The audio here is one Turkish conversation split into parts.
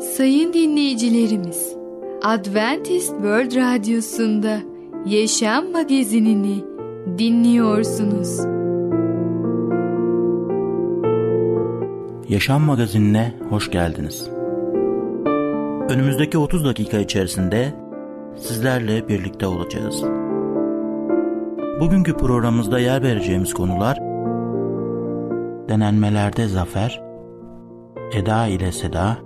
Sayın dinleyicilerimiz, Adventist World Radyosu'nda Yaşam Magazinini dinliyorsunuz. Yaşam Magazinine hoş geldiniz. Önümüzdeki 30 dakika içerisinde sizlerle birlikte olacağız. Bugünkü programımızda yer vereceğimiz konular denenmelerde zafer, eda ile seda,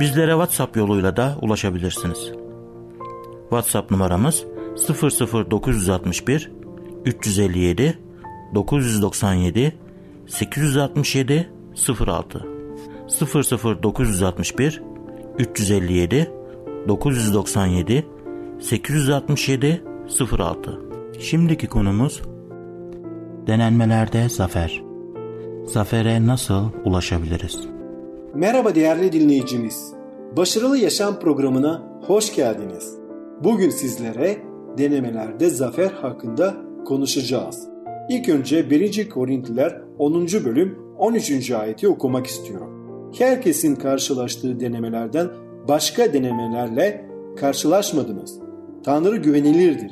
Bizlere WhatsApp yoluyla da ulaşabilirsiniz. WhatsApp numaramız 00961 357 997 867 06 00961 357 997 867 06 Şimdiki konumuz denenmelerde zafer. Zafere nasıl ulaşabiliriz? Merhaba değerli dinleyicimiz. Başarılı Yaşam programına hoş geldiniz. Bugün sizlere denemelerde zafer hakkında konuşacağız. İlk önce 1. Korintliler 10. bölüm 13. ayeti okumak istiyorum. Herkesin karşılaştığı denemelerden başka denemelerle karşılaşmadınız. Tanrı güvenilirdir.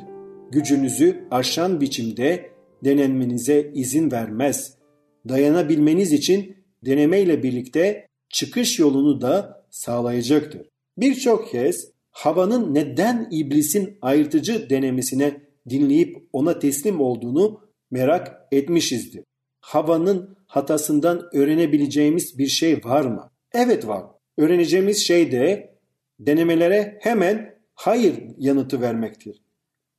Gücünüzü aşan biçimde denenmenize izin vermez. Dayanabilmeniz için denemeyle birlikte çıkış yolunu da sağlayacaktır. Birçok kez havanın neden iblisin ayırtıcı denemesine dinleyip ona teslim olduğunu merak etmişizdir. Havanın hatasından öğrenebileceğimiz bir şey var mı? Evet var. Öğreneceğimiz şey de denemelere hemen hayır yanıtı vermektir.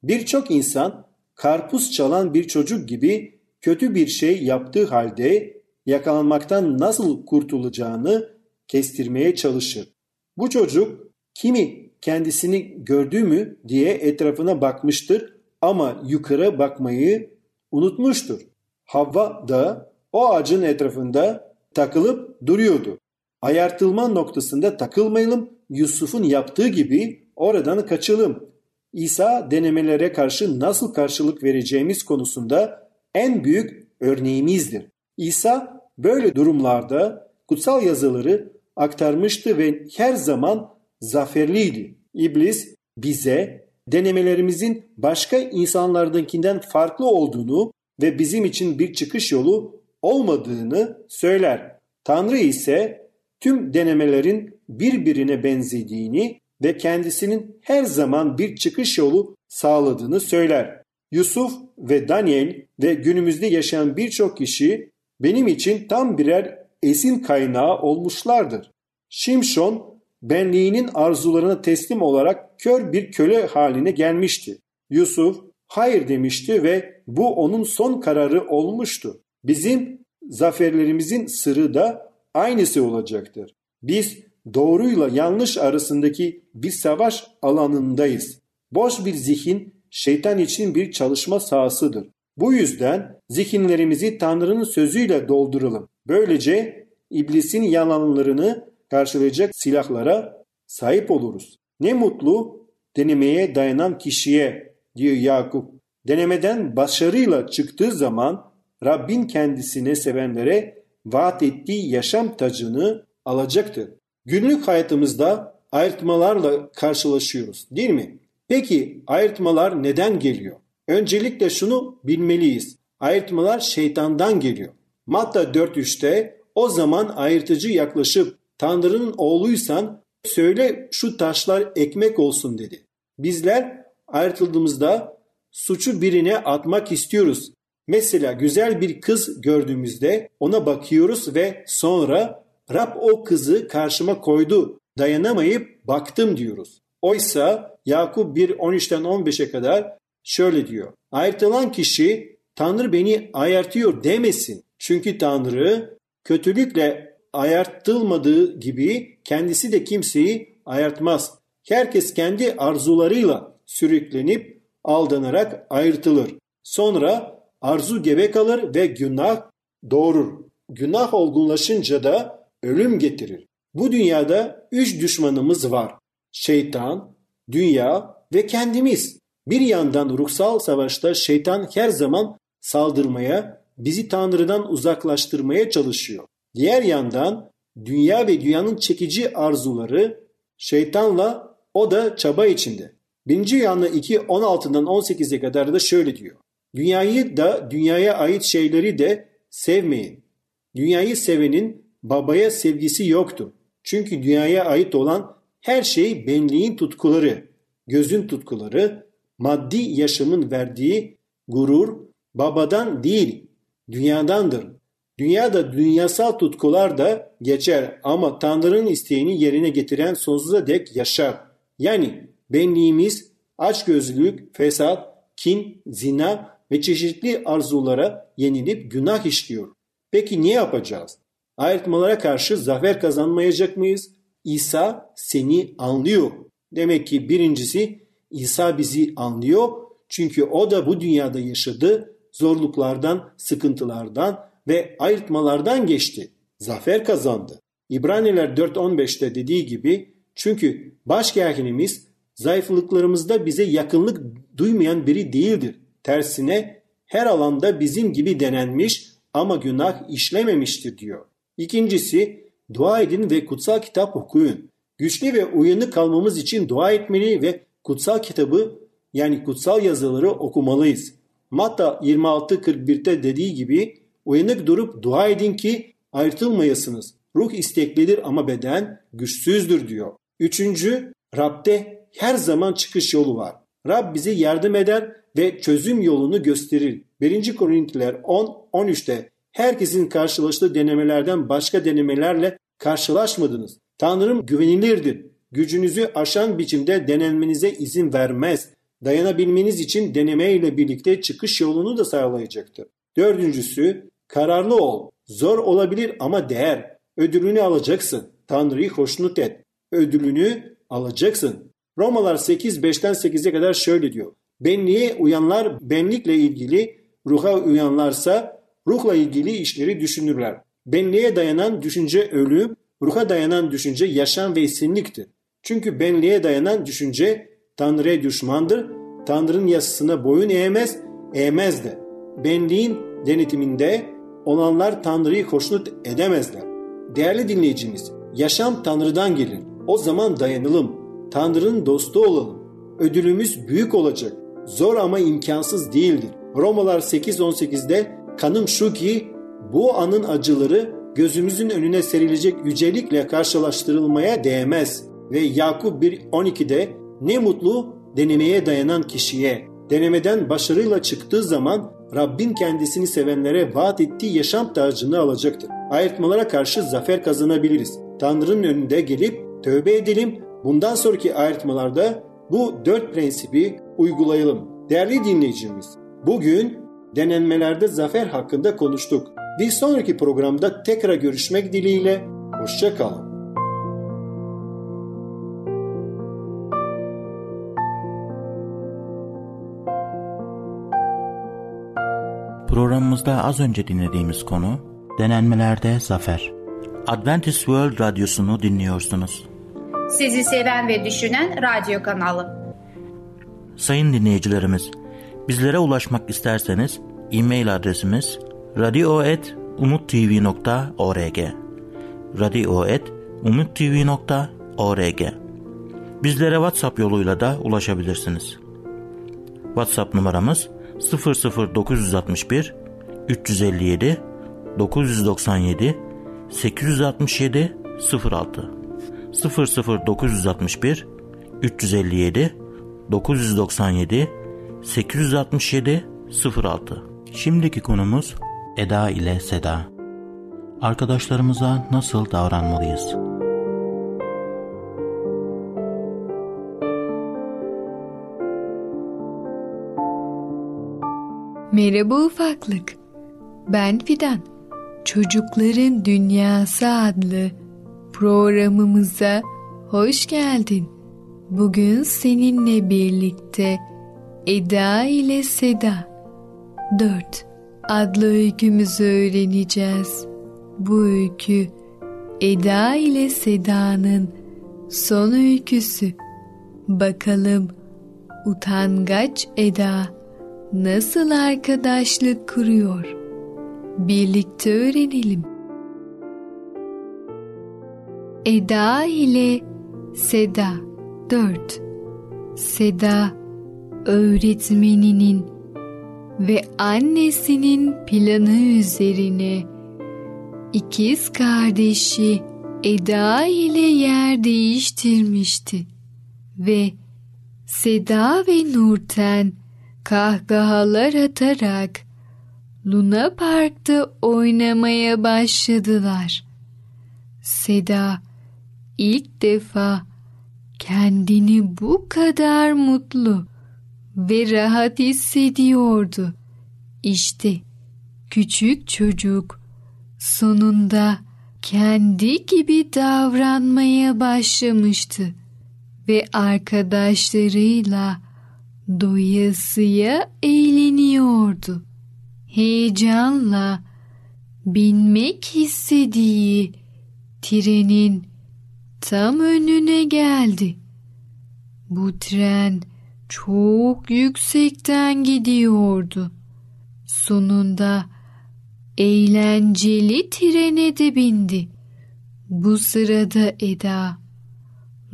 Birçok insan karpuz çalan bir çocuk gibi kötü bir şey yaptığı halde yakalanmaktan nasıl kurtulacağını kestirmeye çalışır. Bu çocuk kimi kendisini gördü mü diye etrafına bakmıştır ama yukarı bakmayı unutmuştur. Havva da o ağacın etrafında takılıp duruyordu. Ayartılma noktasında takılmayalım, Yusuf'un yaptığı gibi oradan kaçalım. İsa denemelere karşı nasıl karşılık vereceğimiz konusunda en büyük örneğimizdir. İsa böyle durumlarda kutsal yazıları aktarmıştı ve her zaman zaferliydi. İblis bize denemelerimizin başka insanlardakinden farklı olduğunu ve bizim için bir çıkış yolu olmadığını söyler. Tanrı ise tüm denemelerin birbirine benzediğini ve kendisinin her zaman bir çıkış yolu sağladığını söyler. Yusuf ve Daniel ve günümüzde yaşayan birçok kişi benim için tam birer esin kaynağı olmuşlardır. Şimşon benliğinin arzularına teslim olarak kör bir köle haline gelmişti. Yusuf hayır demişti ve bu onun son kararı olmuştu. Bizim zaferlerimizin sırrı da aynısı olacaktır. Biz doğruyla yanlış arasındaki bir savaş alanındayız. Boş bir zihin şeytan için bir çalışma sahasıdır. Bu yüzden zihinlerimizi Tanrı'nın sözüyle dolduralım. Böylece iblisin yalanlarını karşılayacak silahlara sahip oluruz. Ne mutlu denemeye dayanan kişiye diyor Yakup. Denemeden başarıyla çıktığı zaman Rabbin kendisine sevenlere vaat ettiği yaşam tacını alacaktır. Günlük hayatımızda ayırtmalarla karşılaşıyoruz değil mi? Peki ayırtmalar neden geliyor? Öncelikle şunu bilmeliyiz. Ayırtmalar şeytandan geliyor. Matta 4.3'te o zaman ayırtıcı yaklaşıp Tanrı'nın oğluysan söyle şu taşlar ekmek olsun dedi. Bizler ayrıtıldığımızda suçu birine atmak istiyoruz. Mesela güzel bir kız gördüğümüzde ona bakıyoruz ve sonra Rab o kızı karşıma koydu. Dayanamayıp baktım diyoruz. Oysa Yakup 1 13'ten 15'e kadar şöyle diyor. Ayrıtılan kişi Tanrı beni ayartıyor demesin. Çünkü Tanrı kötülükle ayartılmadığı gibi kendisi de kimseyi ayartmaz. Herkes kendi arzularıyla sürüklenip aldanarak ayrıtılır. Sonra arzu gebe kalır ve günah doğurur. Günah olgunlaşınca da ölüm getirir. Bu dünyada üç düşmanımız var. Şeytan, dünya ve kendimiz. Bir yandan ruhsal savaşta şeytan her zaman saldırmaya, bizi Tanrı'dan uzaklaştırmaya çalışıyor. Diğer yandan dünya ve dünyanın çekici arzuları şeytanla o da çaba içinde. Birinci yanlı 2 16'dan 18'e kadar da şöyle diyor. Dünyayı da dünyaya ait şeyleri de sevmeyin. Dünyayı sevenin babaya sevgisi yoktur. Çünkü dünyaya ait olan her şey benliğin tutkuları, gözün tutkuları, maddi yaşamın verdiği gurur babadan değil, dünyadandır. Dünyada dünyasal tutkular da geçer ama Tanrı'nın isteğini yerine getiren sonsuza dek yaşar. Yani benliğimiz açgözlülük, fesat, kin, zina ve çeşitli arzulara yenilip günah işliyor. Peki ne yapacağız? Ayrıtmalara karşı zafer kazanmayacak mıyız? İsa seni anlıyor. Demek ki birincisi İsa bizi anlıyor. Çünkü o da bu dünyada yaşadı. Zorluklardan, sıkıntılardan ve ayrıtmalardan geçti. Zafer kazandı. İbraniler 4.15'te dediği gibi çünkü başkahinimiz zayıflıklarımızda bize yakınlık duymayan biri değildir. Tersine her alanda bizim gibi denenmiş ama günah işlememiştir diyor. İkincisi dua edin ve kutsal kitap okuyun. Güçlü ve uyanık kalmamız için dua etmeli ve kutsal kitabı yani kutsal yazıları okumalıyız. Matta 26.41'te dediği gibi uyanık durup dua edin ki ayrılmayasınız. Ruh isteklidir ama beden güçsüzdür diyor. Üçüncü, Rab'de her zaman çıkış yolu var. Rab bize yardım eder ve çözüm yolunu gösterir. 1. Korintiler 10-13'te herkesin karşılaştığı denemelerden başka denemelerle karşılaşmadınız. Tanrım güvenilirdir. Gücünüzü aşan biçimde denenmenize izin vermez. Dayanabilmeniz için deneme ile birlikte çıkış yolunu da sağlayacaktır. Dördüncüsü kararlı ol. Zor olabilir ama değer. Ödülünü alacaksın. Tanrı'yı hoşnut et. Ödülünü alacaksın. Romalar 8 5'ten 8'e kadar şöyle diyor. Benliğe uyanlar benlikle ilgili, ruha uyanlarsa ruhla ilgili işleri düşünürler. Benliğe dayanan düşünce ölüm, ruha dayanan düşünce yaşam ve esinliktir. Çünkü benliğe dayanan düşünce Tanrı'ya düşmandır. Tanrı'nın yasasına boyun eğmez, eğmez de. Benliğin denetiminde olanlar Tanrı'yı hoşnut edemezler. Değerli dinleyicimiz, yaşam Tanrı'dan gelir. O zaman dayanalım. Tanrı'nın dostu olalım. Ödülümüz büyük olacak. Zor ama imkansız değildir. Romalar 8.18'de kanım şu ki bu anın acıları gözümüzün önüne serilecek yücelikle karşılaştırılmaya değmez. Ve Yakup 1.12'de ne mutlu denemeye dayanan kişiye. Denemeden başarıyla çıktığı zaman Rabbin kendisini sevenlere vaat ettiği yaşam tacını alacaktır. Ayırtmalara karşı zafer kazanabiliriz. Tanrı'nın önünde gelip tövbe edelim. Bundan sonraki ayırtmalarda bu dört prensibi uygulayalım. Değerli dinleyicimiz, bugün denenmelerde zafer hakkında konuştuk. Bir sonraki programda tekrar görüşmek dileğiyle, hoşçakalın. Programımızda az önce dinlediğimiz konu denenmelerde zafer. Adventist World Radyosu'nu dinliyorsunuz. Sizi seven ve düşünen radyo kanalı. Sayın dinleyicilerimiz, bizlere ulaşmak isterseniz e-mail adresimiz radio.umutv.org radio.umutv.org Bizlere WhatsApp yoluyla da ulaşabilirsiniz. WhatsApp numaramız 00961 357 997 867 06 00961 357 997 867 06 Şimdiki konumuz Eda ile Seda. Arkadaşlarımıza nasıl davranmalıyız? Merhaba ufaklık. Ben Fidan. Çocukların Dünyası adlı programımıza hoş geldin. Bugün seninle birlikte Eda ile Seda 4 adlı öykümüzü öğreneceğiz. Bu öykü Eda ile Seda'nın son öyküsü. Bakalım utangaç Eda nasıl arkadaşlık kuruyor? Birlikte öğrenelim. Eda ile Seda 4 Seda öğretmeninin ve annesinin planı üzerine ikiz kardeşi Eda ile yer değiştirmişti ve Seda ve Nurten kahkahalar atarak Luna Park'ta oynamaya başladılar. Seda ilk defa kendini bu kadar mutlu ve rahat hissediyordu. İşte küçük çocuk sonunda kendi gibi davranmaya başlamıştı ve arkadaşlarıyla doyasıya eğleniyordu. Heyecanla binmek istediği trenin tam önüne geldi. Bu tren çok yüksekten gidiyordu. Sonunda eğlenceli trene de bindi. Bu sırada Eda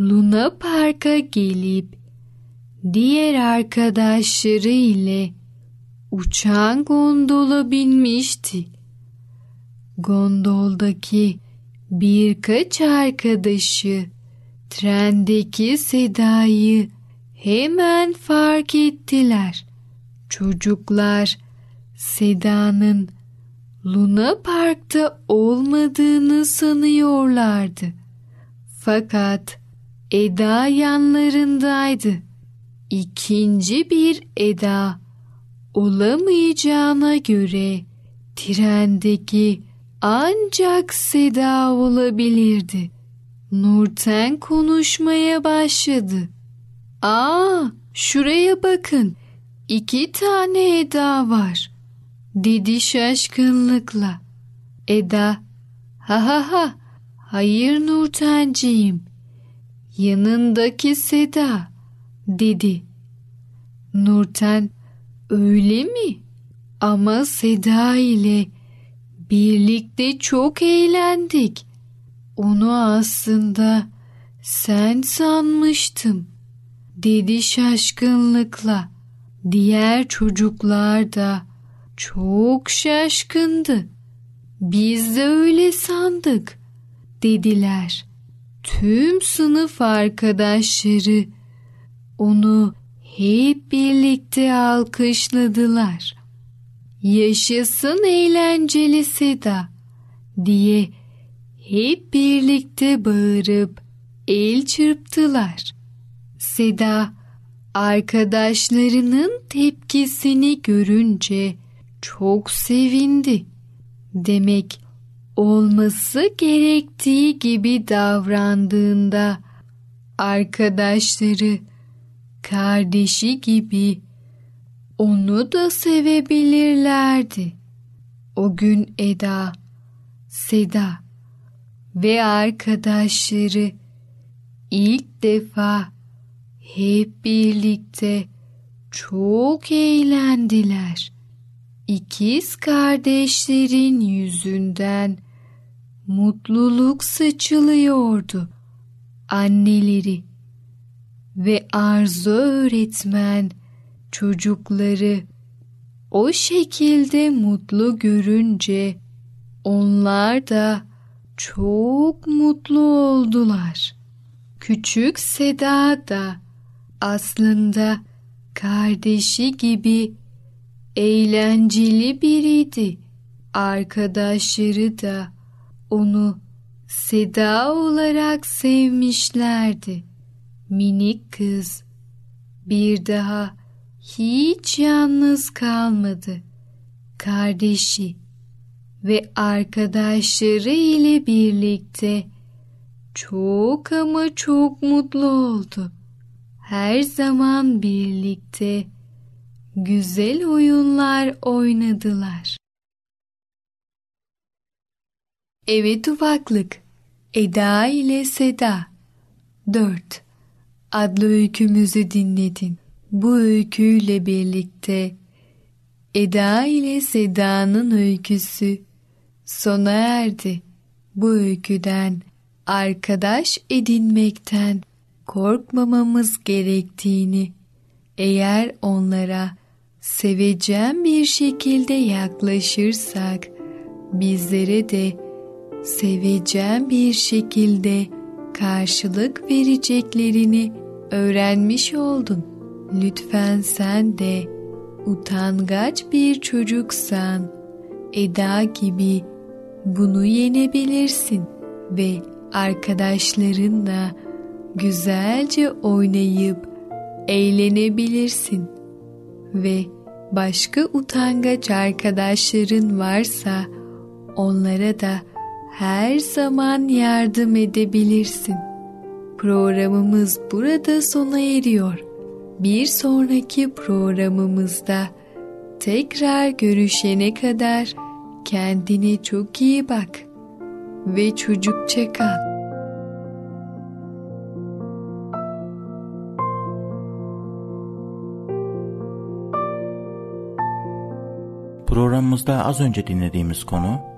Luna Park'a gelip diğer arkadaşları ile uçan gondola binmişti. Gondoldaki birkaç arkadaşı trendeki Seda'yı hemen fark ettiler. Çocuklar Seda'nın Luna Park'ta olmadığını sanıyorlardı. Fakat Eda yanlarındaydı. İkinci bir Eda olamayacağına göre trendeki ancak Seda olabilirdi. Nurten konuşmaya başladı. Aa, şuraya bakın. İki tane Eda var. Dedi şaşkınlıkla. Eda, ha ha ha, hayır Nurtenciğim. Yanındaki Seda, dedi. Nurten, öyle mi? Ama Seda ile birlikte çok eğlendik. Onu aslında sen sanmıştım, dedi şaşkınlıkla. Diğer çocuklar da çok şaşkındı. Biz de öyle sandık, dediler. Tüm sınıf arkadaşları onu hep birlikte alkışladılar. Yaşasın eğlenceli Seda diye hep birlikte bağırıp el çırptılar. Seda arkadaşlarının tepkisini görünce çok sevindi. Demek olması gerektiği gibi davrandığında arkadaşları kardeşi gibi onu da sevebilirlerdi. O gün Eda, Seda ve arkadaşları ilk defa hep birlikte çok eğlendiler. İkiz kardeşlerin yüzünden mutluluk saçılıyordu. Anneleri ve Arzu öğretmen çocukları o şekilde mutlu görünce onlar da çok mutlu oldular. Küçük Seda da aslında kardeşi gibi eğlenceli biriydi. Arkadaşları da onu Seda olarak sevmişlerdi. Minik kız bir daha hiç yalnız kalmadı. Kardeşi ve arkadaşları ile birlikte çok ama çok mutlu oldu. Her zaman birlikte güzel oyunlar oynadılar. Evet ufaklık, Eda ile Seda 4 adlı öykümüzü dinledin. Bu öyküyle birlikte Eda ile Seda'nın öyküsü sona erdi. Bu öyküden arkadaş edinmekten korkmamamız gerektiğini, eğer onlara sevecen bir şekilde yaklaşırsak, bizlere de sevecen bir şekilde karşılık vereceklerini öğrenmiş oldun. Lütfen sen de utangaç bir çocuksan Eda gibi bunu yenebilirsin ve arkadaşlarınla güzelce oynayıp eğlenebilirsin ve başka utangaç arkadaşların varsa onlara da her zaman yardım edebilirsin. Programımız burada sona eriyor. Bir sonraki programımızda tekrar görüşene kadar kendine çok iyi bak ve çocukça kal. Programımızda az önce dinlediğimiz konu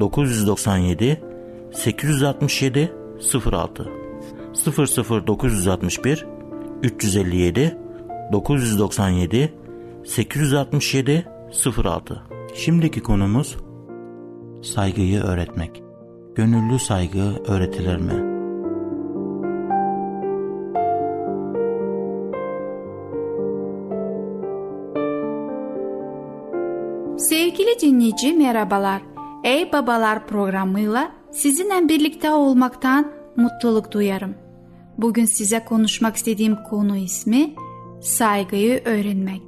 997 867 06 00961 357 997 867 06 Şimdiki konumuz saygıyı öğretmek. Gönüllü saygı öğretilir mi? Sevgili dinleyici merhabalar. Ey Babalar programıyla sizinle birlikte olmaktan mutluluk duyarım. Bugün size konuşmak istediğim konu ismi saygıyı öğrenmek.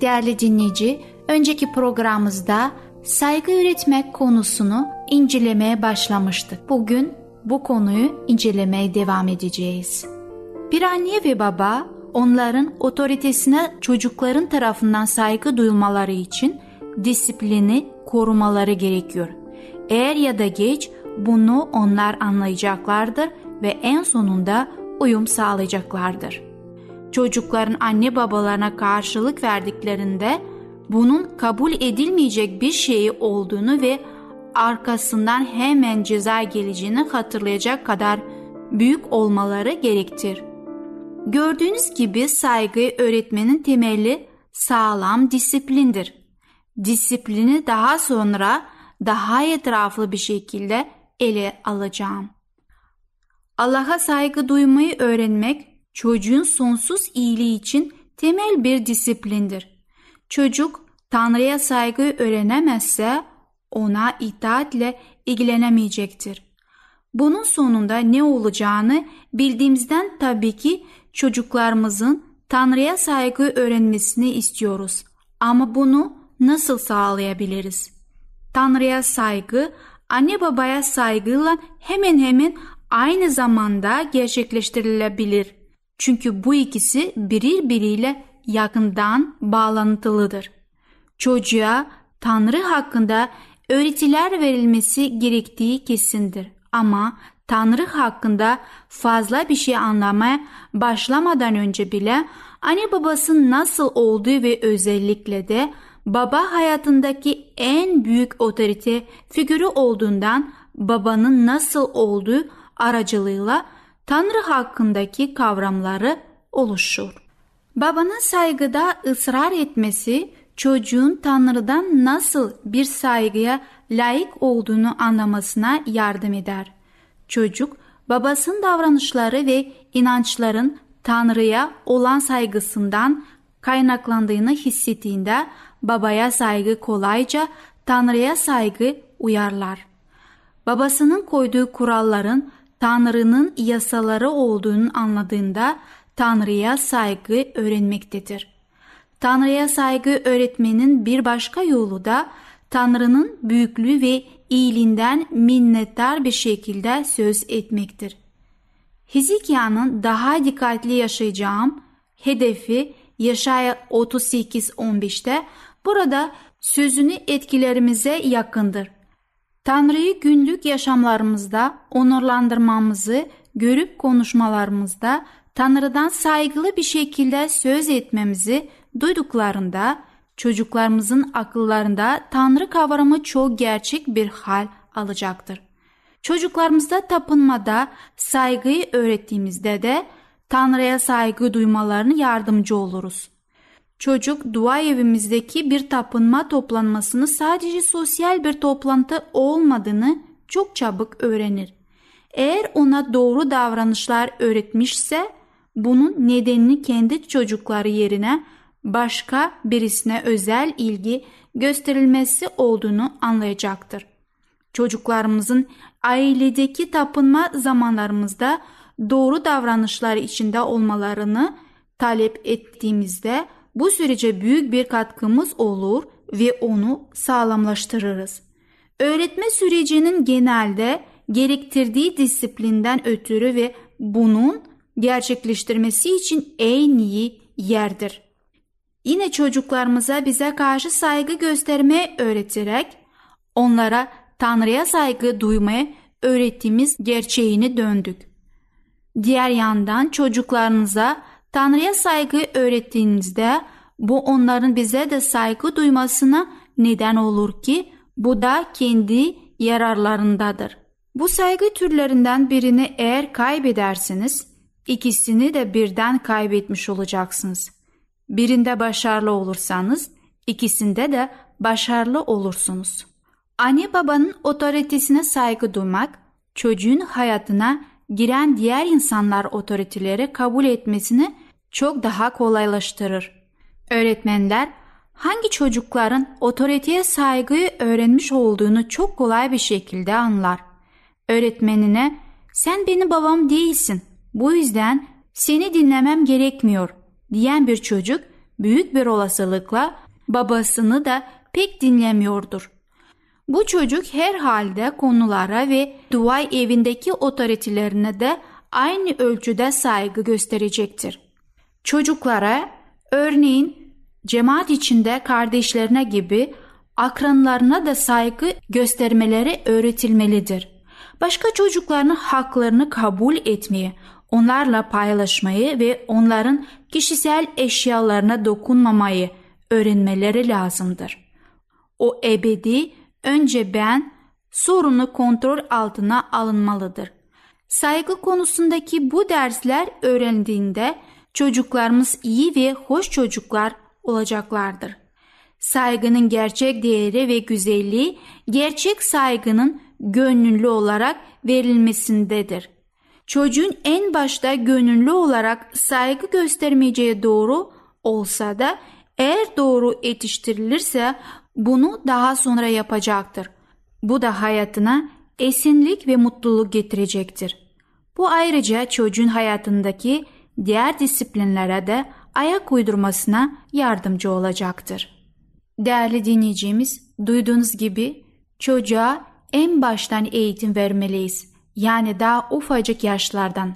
Değerli dinleyici, önceki programımızda saygı öğretmek konusunu incelemeye başlamıştık. Bugün bu konuyu incelemeye devam edeceğiz. Bir anne ve baba onların otoritesine çocukların tarafından saygı duyulmaları için disiplini korumaları gerekiyor. Eğer ya da geç bunu onlar anlayacaklardır ve en sonunda uyum sağlayacaklardır. Çocukların anne babalarına karşılık verdiklerinde bunun kabul edilmeyecek bir şey olduğunu ve arkasından hemen ceza geleceğini hatırlayacak kadar büyük olmaları gerektir. Gördüğünüz gibi saygı öğretmenin temeli sağlam disiplindir. Disiplini daha sonra daha etraflı bir şekilde ele alacağım. Allah'a saygı duymayı öğrenmek çocuğun sonsuz iyiliği için temel bir disiplindir. Çocuk Tanrı'ya saygı öğrenemezse ona itaatle ilgilenemeyecektir. Bunun sonunda ne olacağını bildiğimizden tabii ki çocuklarımızın Tanrı'ya saygı öğrenmesini istiyoruz. Ama bunu nasıl sağlayabiliriz? Tanrı'ya saygı, anne babaya saygıyla hemen hemen aynı zamanda gerçekleştirilebilir. Çünkü bu ikisi birbiriyle yakından bağlantılıdır. Çocuğa Tanrı hakkında öğretiler verilmesi gerektiği kesindir. Ama Tanrı hakkında fazla bir şey anlamaya başlamadan önce bile anne babasının nasıl olduğu ve özellikle de baba hayatındaki en büyük otorite figürü olduğundan babanın nasıl olduğu aracılığıyla Tanrı hakkındaki kavramları oluşur. Babanın saygıda ısrar etmesi çocuğun Tanrı'dan nasıl bir saygıya layık olduğunu anlamasına yardım eder. Çocuk babasının davranışları ve inançların Tanrı'ya olan saygısından kaynaklandığını hissettiğinde babaya saygı kolayca Tanrı'ya saygı uyarlar. Babasının koyduğu kuralların Tanrı'nın yasaları olduğunu anladığında Tanrı'ya saygı öğrenmektedir. Tanrı'ya saygı öğretmenin bir başka yolu da Tanrı'nın büyüklüğü ve iyiliğinden minnettar bir şekilde söz etmektir. Hizkiyanın daha dikkatli yaşayacağım hedefi Yaşaya 38-15'te burada sözünü etkilerimize yakındır. Tanrı'yı günlük yaşamlarımızda onurlandırmamızı görüp konuşmalarımızda Tanrı'dan saygılı bir şekilde söz etmemizi duyduklarında çocuklarımızın akıllarında Tanrı kavramı çok gerçek bir hal alacaktır. Çocuklarımızda tapınmada saygıyı öğrettiğimizde de Tanrı'ya saygı duymalarını yardımcı oluruz. Çocuk dua evimizdeki bir tapınma toplanmasını sadece sosyal bir toplantı olmadığını çok çabuk öğrenir. Eğer ona doğru davranışlar öğretmişse bunun nedenini kendi çocukları yerine başka birisine özel ilgi gösterilmesi olduğunu anlayacaktır. Çocuklarımızın ailedeki tapınma zamanlarımızda doğru davranışlar içinde olmalarını talep ettiğimizde bu sürece büyük bir katkımız olur ve onu sağlamlaştırırız. Öğretme sürecinin genelde gerektirdiği disiplinden ötürü ve bunun gerçekleştirmesi için en iyi yerdir. Yine çocuklarımıza bize karşı saygı göstermeyi öğreterek onlara Tanrı'ya saygı duymayı öğrettiğimiz gerçeğini döndük. Diğer yandan çocuklarınıza Tanrı'ya saygı öğrettiğinizde bu onların bize de saygı duymasına neden olur ki bu da kendi yararlarındadır. Bu saygı türlerinden birini eğer kaybedersiniz, ikisini de birden kaybetmiş olacaksınız. Birinde başarılı olursanız, ikisinde de başarılı olursunuz. Anne babanın otoritesine saygı duymak, çocuğun hayatına giren diğer insanlar otoriteleri kabul etmesini çok daha kolaylaştırır. Öğretmenler hangi çocukların otoriteye saygıyı öğrenmiş olduğunu çok kolay bir şekilde anlar. Öğretmenine sen benim babam değilsin bu yüzden seni dinlemem gerekmiyor diyen bir çocuk büyük bir olasılıkla babasını da pek dinlemiyordur. Bu çocuk herhalde konulara ve dua evindeki otoritelerine de aynı ölçüde saygı gösterecektir. Çocuklara örneğin cemaat içinde kardeşlerine gibi akranlarına da saygı göstermeleri öğretilmelidir. Başka çocukların haklarını kabul etmeyi, onlarla paylaşmayı ve onların kişisel eşyalarına dokunmamayı öğrenmeleri lazımdır. O ebedi önce ben sorunu kontrol altına alınmalıdır. Saygı konusundaki bu dersler öğrendiğinde çocuklarımız iyi ve hoş çocuklar olacaklardır. Saygının gerçek değeri ve güzelliği gerçek saygının gönüllü olarak verilmesindedir. Çocuğun en başta gönüllü olarak saygı göstermeyeceği doğru olsa da eğer doğru yetiştirilirse bunu daha sonra yapacaktır. Bu da hayatına esinlik ve mutluluk getirecektir. Bu ayrıca çocuğun hayatındaki diğer disiplinlere de ayak uydurmasına yardımcı olacaktır. Değerli dinleyicimiz, duyduğunuz gibi çocuğa en baştan eğitim vermeliyiz. Yani daha ufacık yaşlardan.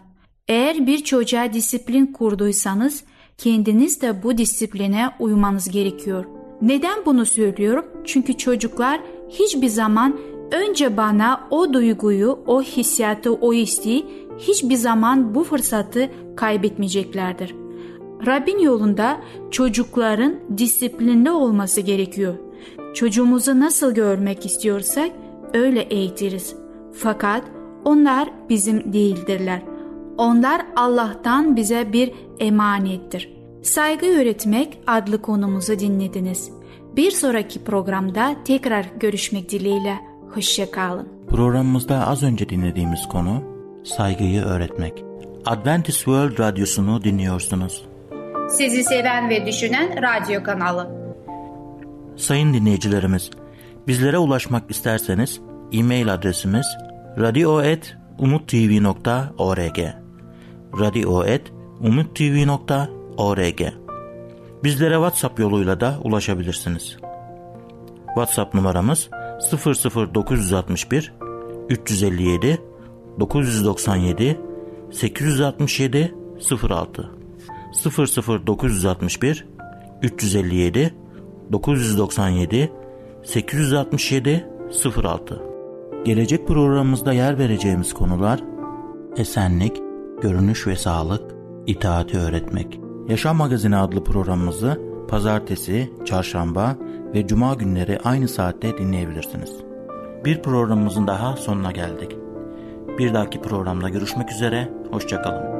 Eğer bir çocuğa disiplin kurduysanız kendiniz de bu disipline uymanız gerekiyor. Neden bunu söylüyorum? Çünkü çocuklar hiçbir zaman önce bana o duyguyu, o hissiyatı, o isteği hiçbir zaman bu fırsatı kaybetmeyeceklerdir. Rabbin yolunda çocukların disiplinli olması gerekiyor. Çocuğumuzu nasıl görmek istiyorsak öyle eğitiriz. Fakat onlar bizim değildirler. Onlar Allah'tan bize bir emanettir. Saygı öğretmek adlı konumuzu dinlediniz. Bir sonraki programda tekrar görüşmek dileğiyle. Hoşçakalın. Programımızda az önce dinlediğimiz konu saygıyı öğretmek. Adventist World Radyosunu dinliyorsunuz. Sizi seven ve düşünen radyo kanalı. Sayın dinleyicilerimiz, bizlere ulaşmak isterseniz e-mail adresimiz radio.umutv.org radio.umutv.org Bizlere WhatsApp yoluyla da ulaşabilirsiniz. WhatsApp numaramız 00961 357 997 867 06 00961 357 997 867 06 Gelecek programımızda yer vereceğimiz konular esenlik, görünüş ve sağlık, itaati öğretmek. Yaşam Magazini adlı programımızı pazartesi, çarşamba ve cuma günleri aynı saatte dinleyebilirsiniz. Bir programımızın daha sonuna geldik. Bir dahaki programda görüşmek üzere, hoşçakalın.